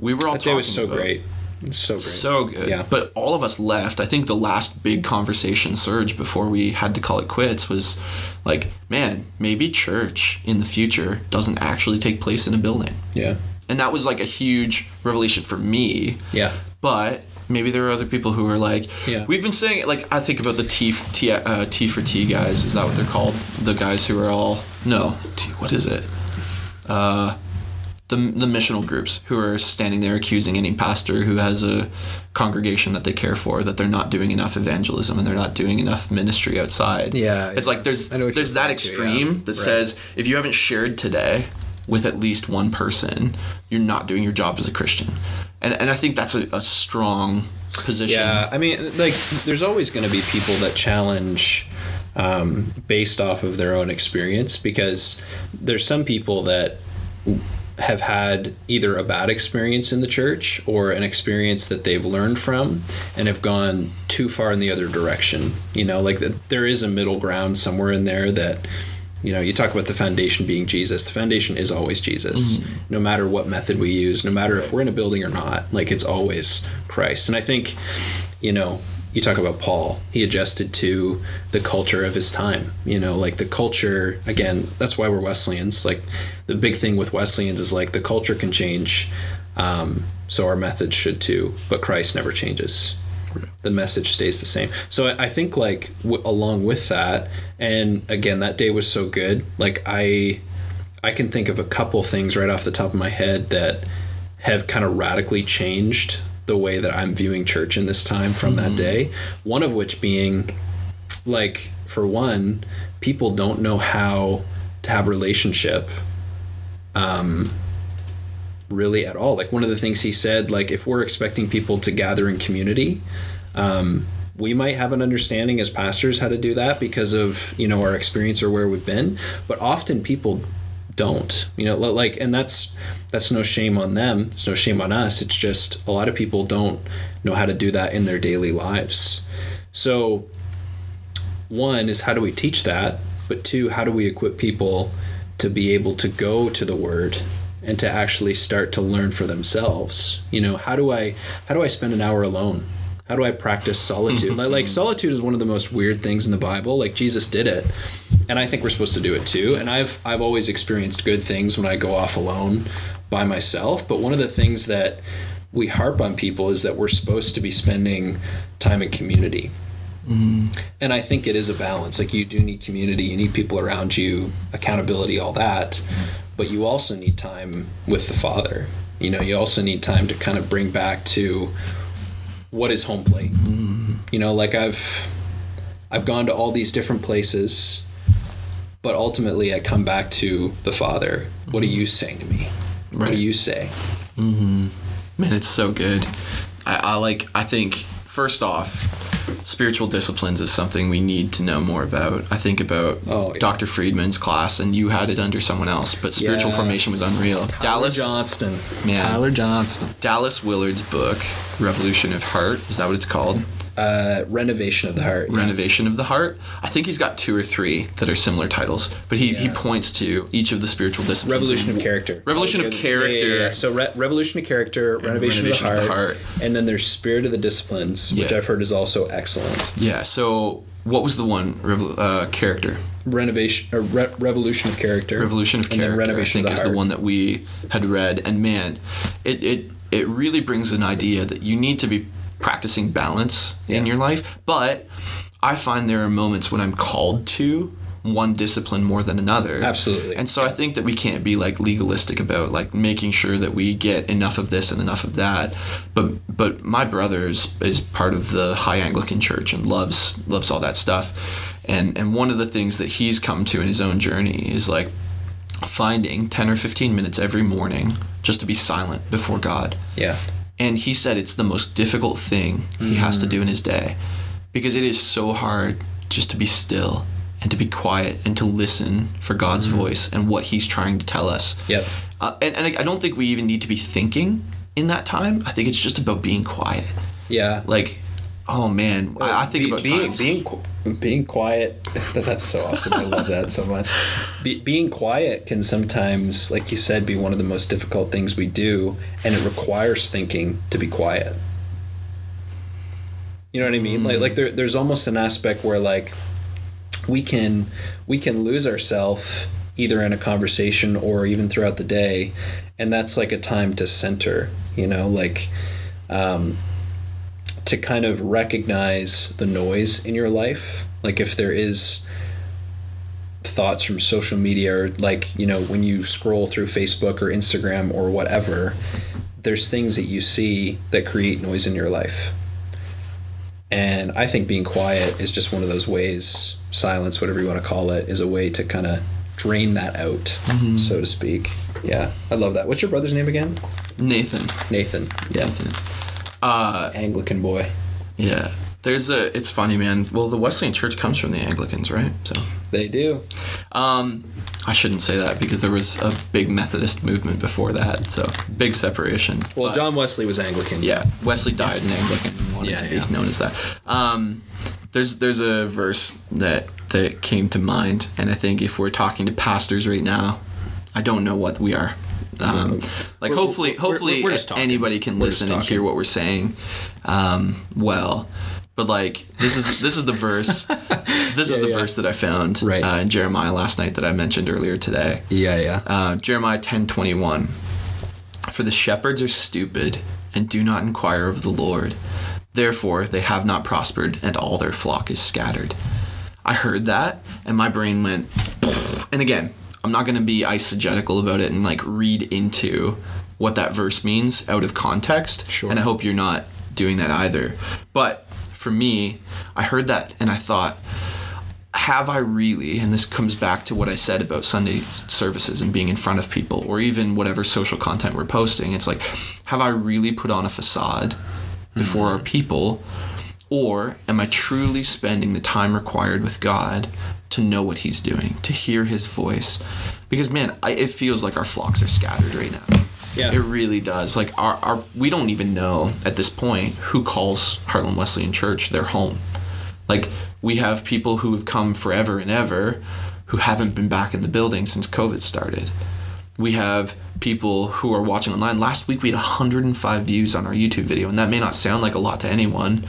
we were all. That day was so about, great so great. So good. Yeah. But all of us left. I think the last big conversation surge before we had to call it quits was like, man, maybe church in the future doesn't actually take place in a building. Yeah. And that was like a huge revelation for me. Yeah. But maybe there are other people who are like, yeah. we've been saying like I think about the T T uh, T for T guys. Is that what they're called? The guys who are all no. T, what is it? Uh, the, the missional groups who are standing there accusing any pastor who has a congregation that they care for that they're not doing enough evangelism and they're not doing enough ministry outside. Yeah, it's yeah. like there's there's that extreme to, yeah. that right. says if you haven't shared today with at least one person, you're not doing your job as a Christian, and and I think that's a, a strong position. Yeah, I mean, like there's always going to be people that challenge. Um, based off of their own experience, because there's some people that have had either a bad experience in the church or an experience that they've learned from and have gone too far in the other direction. You know, like the, there is a middle ground somewhere in there that, you know, you talk about the foundation being Jesus. The foundation is always Jesus, mm-hmm. no matter what method we use, no matter if we're in a building or not. Like it's always Christ. And I think, you know, you talk about Paul, he adjusted to the culture of his time. You know, like the culture, again, that's why we're Wesleyans. Like the big thing with Wesleyans is like the culture can change, um, so our methods should too, but Christ never changes. The message stays the same. So I, I think, like, w- along with that, and again, that day was so good. Like, I. I can think of a couple things right off the top of my head that have kind of radically changed the way that I'm viewing church in this time from mm-hmm. that day. One of which being, like, for one, people don't know how to have relationship. Um, really at all. Like one of the things he said, like if we're expecting people to gather in community, um, we might have an understanding as pastors how to do that because of you know our experience or where we've been. But often people don't you know like and that's that's no shame on them. It's no shame on us. It's just a lot of people don't know how to do that in their daily lives. So one is how do we teach that? But two how do we equip people to be able to go to the word and to actually start to learn for themselves? You know how do i how do i spend an hour alone how do I practice solitude? Mm-hmm. like solitude is one of the most weird things in the Bible. Like Jesus did it, and I think we're supposed to do it too. And I've I've always experienced good things when I go off alone by myself. But one of the things that we harp on people is that we're supposed to be spending time in community. Mm. And I think it is a balance. Like you do need community, you need people around you, accountability, all that. Mm. But you also need time with the Father. You know, you also need time to kind of bring back to what is home plate. Mm. You know, like I've I've gone to all these different places, but ultimately I come back to the Father. What are you saying to me? What do you say? Man, it's so good. I, I like. I think first off, spiritual disciplines is something we need to know more about. I think about Oh, yeah. Dr. Friedman's class, and you had it under someone else, but spiritual Yeah. formation was unreal. Dallas Johnston. Man. Tyler Johnston. Dallas Willard's book, Revolution of Heart, is that what it's called? Uh, Renovation of the Heart. yeah. Renovation of the Heart. I think he's got two or three that are similar titles, but he, he points to each of the spiritual disciplines. Revolution of Character. Revolution Oh, of Character. yeah, yeah, yeah. So re- Revolution of Character, Renovation, Renovation of, of the the Heart, Heart. and then there's Spirit of the Disciplines, which I've heard is also excellent. Yeah. So what was the one Revo- uh, character? Renovation or Re- Revolution of Character. Revolution of and Character. then Renovation I think of the is Heart. the one that we had read, and man, it it it really brings an idea that you need to be practicing balance in your life. But I find there are moments when I'm called to one discipline more than another. Absolutely. And so I think that we can't be like legalistic about like making sure that we get enough of this and enough of that. But but my brother is, is part of the High Anglican Church and loves loves all that stuff. And and one of the things that he's come to in his own journey is like finding 10 or 15 minutes every morning just to be silent before God. Yeah. And he said it's the most difficult thing he has to do in his day because it is so hard just to be still and to be quiet and to listen for God's voice and what he's trying to tell us. Yep. Uh, and, and I don't think we even need to be thinking in that time. I think it's just about being quiet. Yeah. Like, oh man, I, I think Be- about being times- being being quiet that's so awesome. I love that so much. Be, being quiet can sometimes, like you said, be one of the most difficult things we do, and it requires thinking to be quiet. You know what I mean? Like like there, there's almost an aspect where like we can we can lose ourselves either in a conversation or even throughout the day, and that's like a time to center. You know, like. Um, to kind of recognize the noise in your life. Like if there is thoughts from social media or like you know when you scroll through facebook or instagram or whatever there's things that you see that create noise in your life. And i think being quiet is just one of those ways silence whatever you want to call it is a way to kind of drain that out mm-hmm. so to speak. Yeah i love that. What's your brother's name again? Nathan. nathan yeah. Nathan. Uh, anglican boy yeah. There's a. It's funny, man. Well, the Wesleyan Church comes from the Anglicans, right? So, they do um, I shouldn't say that because there was a big Methodist movement before that. So, big separation. well But- john wesley was anglican Yeah, Wesley died an Anglican and wanted Yeah, to be known as that. Um, there's there's a verse that that came to mind, and I think if we're talking to pastors right now, I don't know what we are. Um, like We're- hopefully, we're- hopefully we're anybody can listen and hear what we're saying. Um, well, but like this is this is the verse. This is the yeah. verse that I found Right. uh, in Jeremiah last night that I mentioned earlier today. Yeah, yeah. Uh, Jeremiah ten twenty one. For the shepherds are stupid and do not inquire of the Lord. Therefore they have not prospered, and all their flock is scattered. I heard that, and my brain went. And again, I'm not going to be eisegetical about it and like read into what that verse means out of context. Sure. And I hope you're not doing that either. But for me, I heard that and I thought, have I really, and this comes back to what I said about Sunday services and being in front of people, or even whatever social content we're posting, it's like, have I really put on a facade before mm-hmm. our people, or am I truly spending the time required with God to know what He's doing, to hear His voice? Because man, I, it feels like our flocks are scattered right now. Yeah. It really does. Like our, our we don't even know at this point who calls Hartland Wesleyan Church their home. Like we have people who have come forever and ever who haven't been back in the building since COVID started. We have people who are watching online. Last week we had 105 views on our YouTube video, and that may not sound like a lot to anyone.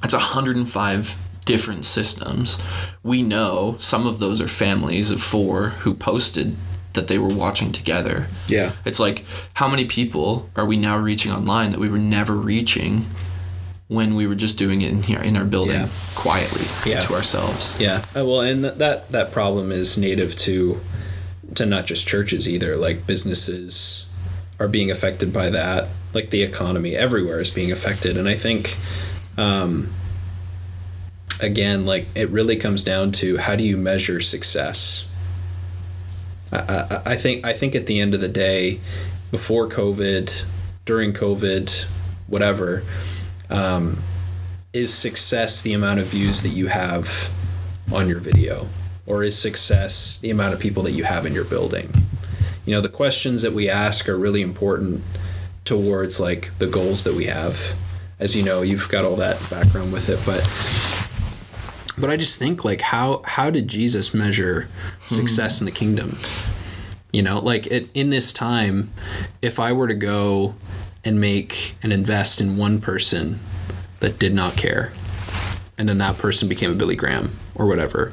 That's 105 different systems. We know some of those are families of four who posted that they were watching together. Yeah. It's like how many people are we now reaching online that we were never reaching when we were just doing it in here in our building Yeah. quietly Yeah. to ourselves. Yeah. Uh, well, and th- that that problem is native to to not just churches either. Like businesses are being affected by that. Like the economy everywhere is being affected, and I think, um, again, like it really comes down to how do you measure success? I, I, I think I think at the end of the day, before COVID, during COVID, whatever, um, is success the amount of views that you have on your video, or is success the amount of people that you have in your building? You know, the questions that we ask are really important towards like the goals that we have. As you know, you've got all that background with it, but but I just think like how how did Jesus measure success in the kingdom? You know, like it, in this time, if I were to go and make and invest in one person that did not care, and then that person became a Billy Graham or whatever,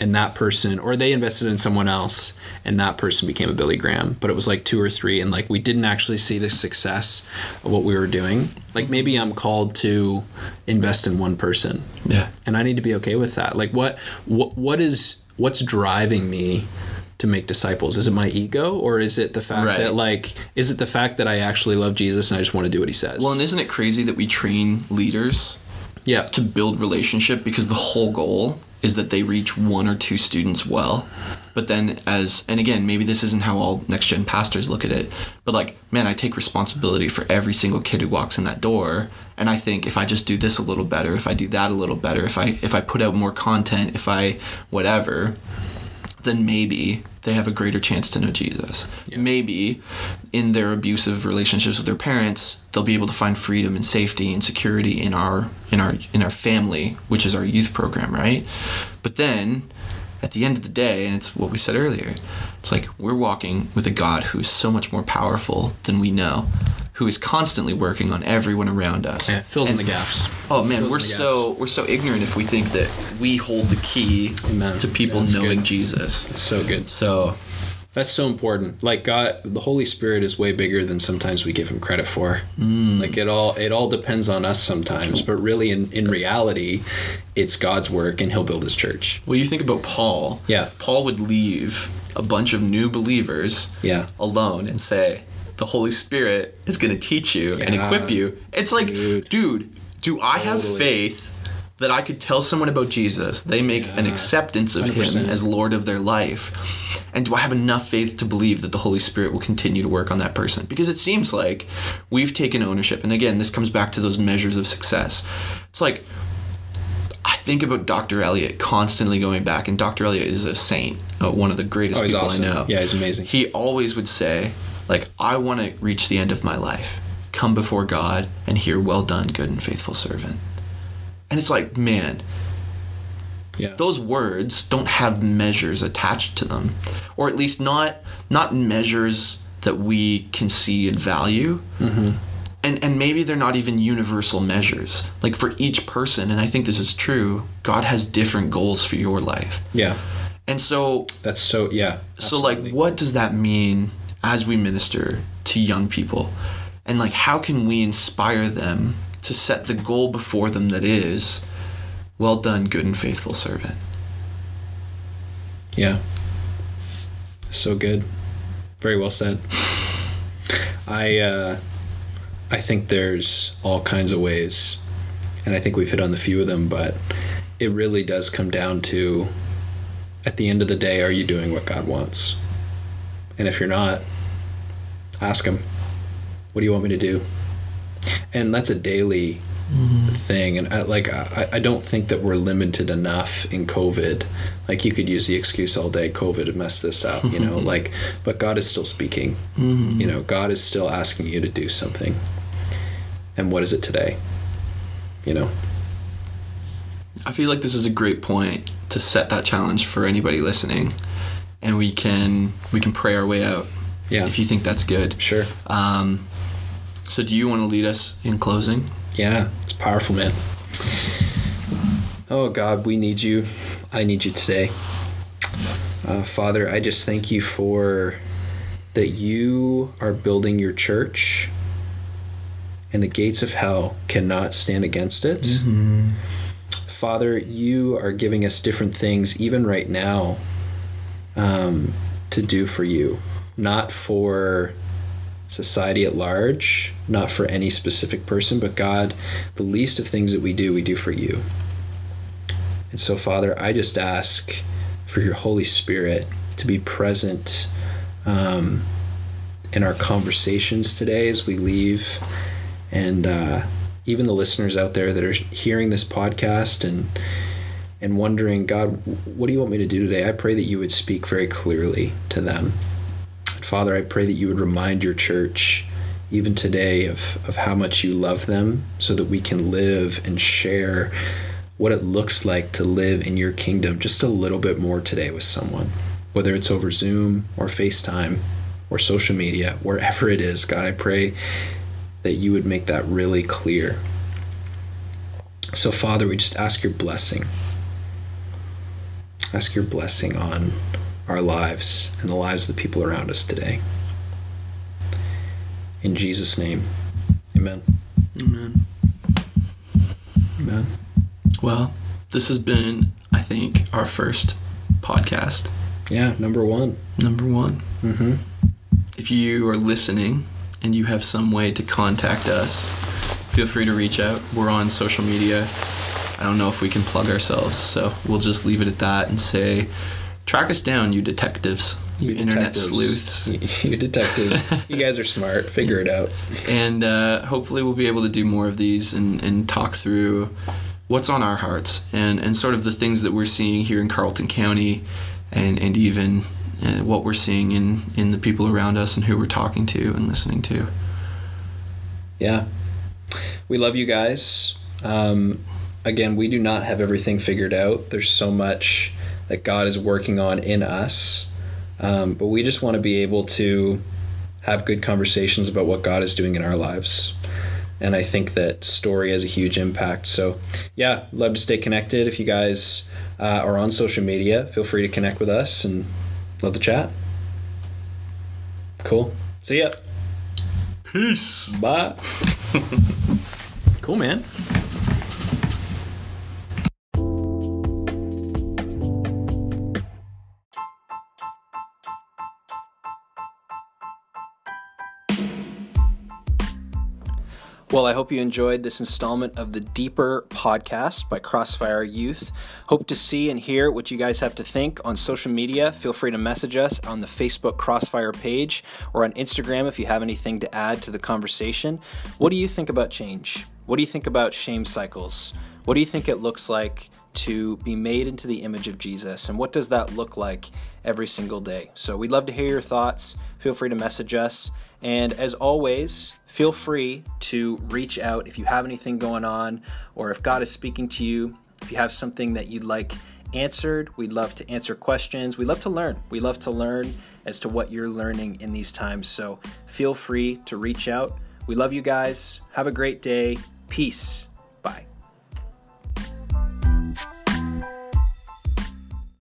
and that person or they invested in someone else and that person became a Billy Graham. But it was like two or three and like we didn't actually see the success of what we were doing. Like maybe I'm called to invest in one person. Yeah. and I need to be okay with that. Like what what what is what's driving me to make disciples? Is it my ego or is it the fact Right. that like is it the fact that I actually love Jesus and I just want to do what he says? Well, and isn't it crazy that we train leaders yeah. to build relationship because the whole goal is that they reach one or two students well. But then as and again, maybe this isn't how all next gen pastors look at it, but like, man, I take responsibility for every single kid who walks in that door. And I think if I just do this a little better, if I do that a little better, if I if I put out more content, if I whatever, then maybe they have a greater chance to know Jesus. Maybe in their abusive relationships with their parents, they'll be able to find freedom and safety and security in our in our in our family, which is our youth program, right? But then at the end of the day, and it's what we said earlier, it's like we're walking with a God who's so much more powerful than we know, who is constantly working on everyone around us. yeah, fills in the gaps Oh man, Fills we're so we're so ignorant if we think that we hold the key Amen. to people That's knowing good. Jesus. it's so good So That's so important. Like God, the Holy Spirit is way bigger than sometimes we give him credit for. Mm. Like it all, it all depends on us sometimes, but really, in in reality, it's God's work, and He'll build His church. well, you think about Paul. Yeah. Paul would leave a bunch of new believers Yeah. alone and say, "The Holy Spirit is going to teach you and equip you." It's like, Dude. dude, do I have faith that I could tell someone about Jesus? They make an acceptance of 100%. Him as Lord of their life. And do I have enough faith to believe that the Holy Spirit will continue to work on that person? Because it seems like we've taken ownership. And again, this comes back to those measures of success. It's like, I think about Dr. Elliot constantly going back, and Dr. Elliot is a saint, uh, one of the greatest Oh, people awesome. I know. Yeah, he's amazing. He always would say, like, I want to reach the end of my life, come before God, and hear, "Well done, good and faithful servant." And it's like, man, Yeah. those words don't have measures attached to them, or at least not not measures that we can see and value. Mm-hmm. And, and maybe they're not even universal measures. Like for each person, and I think this is true, God has different goals for your life. yeah. And so That's so. Yeah. so like what does that mean as we minister to young people? And like how can we inspire them to set the goal before them that is well done good and faithful servant. Yeah. So good. Very well said. I uh, I think there's all kinds of ways, and I think we've hit on the few of them, but it really does come down to at the end of the day, are you doing what God wants? And if you're not, ask Him, what do you want me to do? And that's a daily mm-hmm. thing. And I, like I, I don't think that we're limited enough in covid. Like you could use the excuse all day covid messed this up you know like but god is still speaking. Mm-hmm. You know god is still asking you to do something. And what is it today? You know? I feel like this is a great point to set that challenge for anybody listening, and we can we can pray our way out. Yeah. If you think that's good. sure. Um, so do you want to lead us in closing? yeah it's powerful man. Oh god we need you. I need you today. Uh, father i just thank you for that you are building your church and the gates of hell cannot stand against it. Father you are giving us different things even right now um, to do for you not for society at large, not for any specific person, but God, the least of things that we do, we do for you. And so, Father, I just ask for your Holy Spirit to be present um, in our conversations today as we leave. And uh, even the listeners out there that are hearing this podcast and and wondering, God, what do you want me to do today? I pray that you would speak very clearly to them. Father, I pray that you would remind your church even today of, of how much you love them so that we can live and share what it looks like to live in your kingdom just a little bit more today with someone, whether it's over Zoom or FaceTime or social media, wherever it is. God, I pray that you would make that really clear. So, Father, we just ask your blessing ask your blessing on our lives and the lives of the people around us today. In Jesus' name, amen. Amen. Amen. Well, this has been, I think, our first podcast. Yeah, number one. Number one. Mm-hmm. If you are listening and you have some way to contact us, feel free to reach out. We're on social media I don't know if we can plug ourselves, so we'll just leave it at that and say, track us down, you detectives, you, internet sleuths, you, you detectives. you guys are smart. Figure it out. And uh, hopefully, we'll be able to do more of these and, and talk through what's on our hearts and, and sort of the things that we're seeing here in Carleton County, and and even uh, what we're seeing in in the people around us and who we're talking to and listening to. Yeah, we love you guys. Um, again, we do not have everything figured out. There's so much that God is working on in us. Um, but we just want to be able to have good conversations about what God is doing in our lives. And I think that story has a huge impact. So, yeah, love to stay connected. If you guys uh, are on social media, feel free to connect with us and love the chat. Cool. See ya. Peace. Bye. cool, man. Well, I hope you enjoyed this installment of the Deeper podcast by Crossfire Youth. Hope to see and hear what you guys have to think on social media. Feel free to message us on the Facebook Crossfire page or on Instagram if you have anything to add to the conversation. What do you think about change? What do you think about shame cycles? What do you think it looks like to be made into the image of Jesus? And what does that look like every single day? So we'd love to hear your thoughts. Feel free to message us. And as always, feel free to reach out if you have anything going on or if God is speaking to you, if you have something that you'd like answered. We'd love to answer questions. We love to learn. We love to learn as to what you're learning in these times. So feel free to reach out. We love you guys. Have a great day. Peace.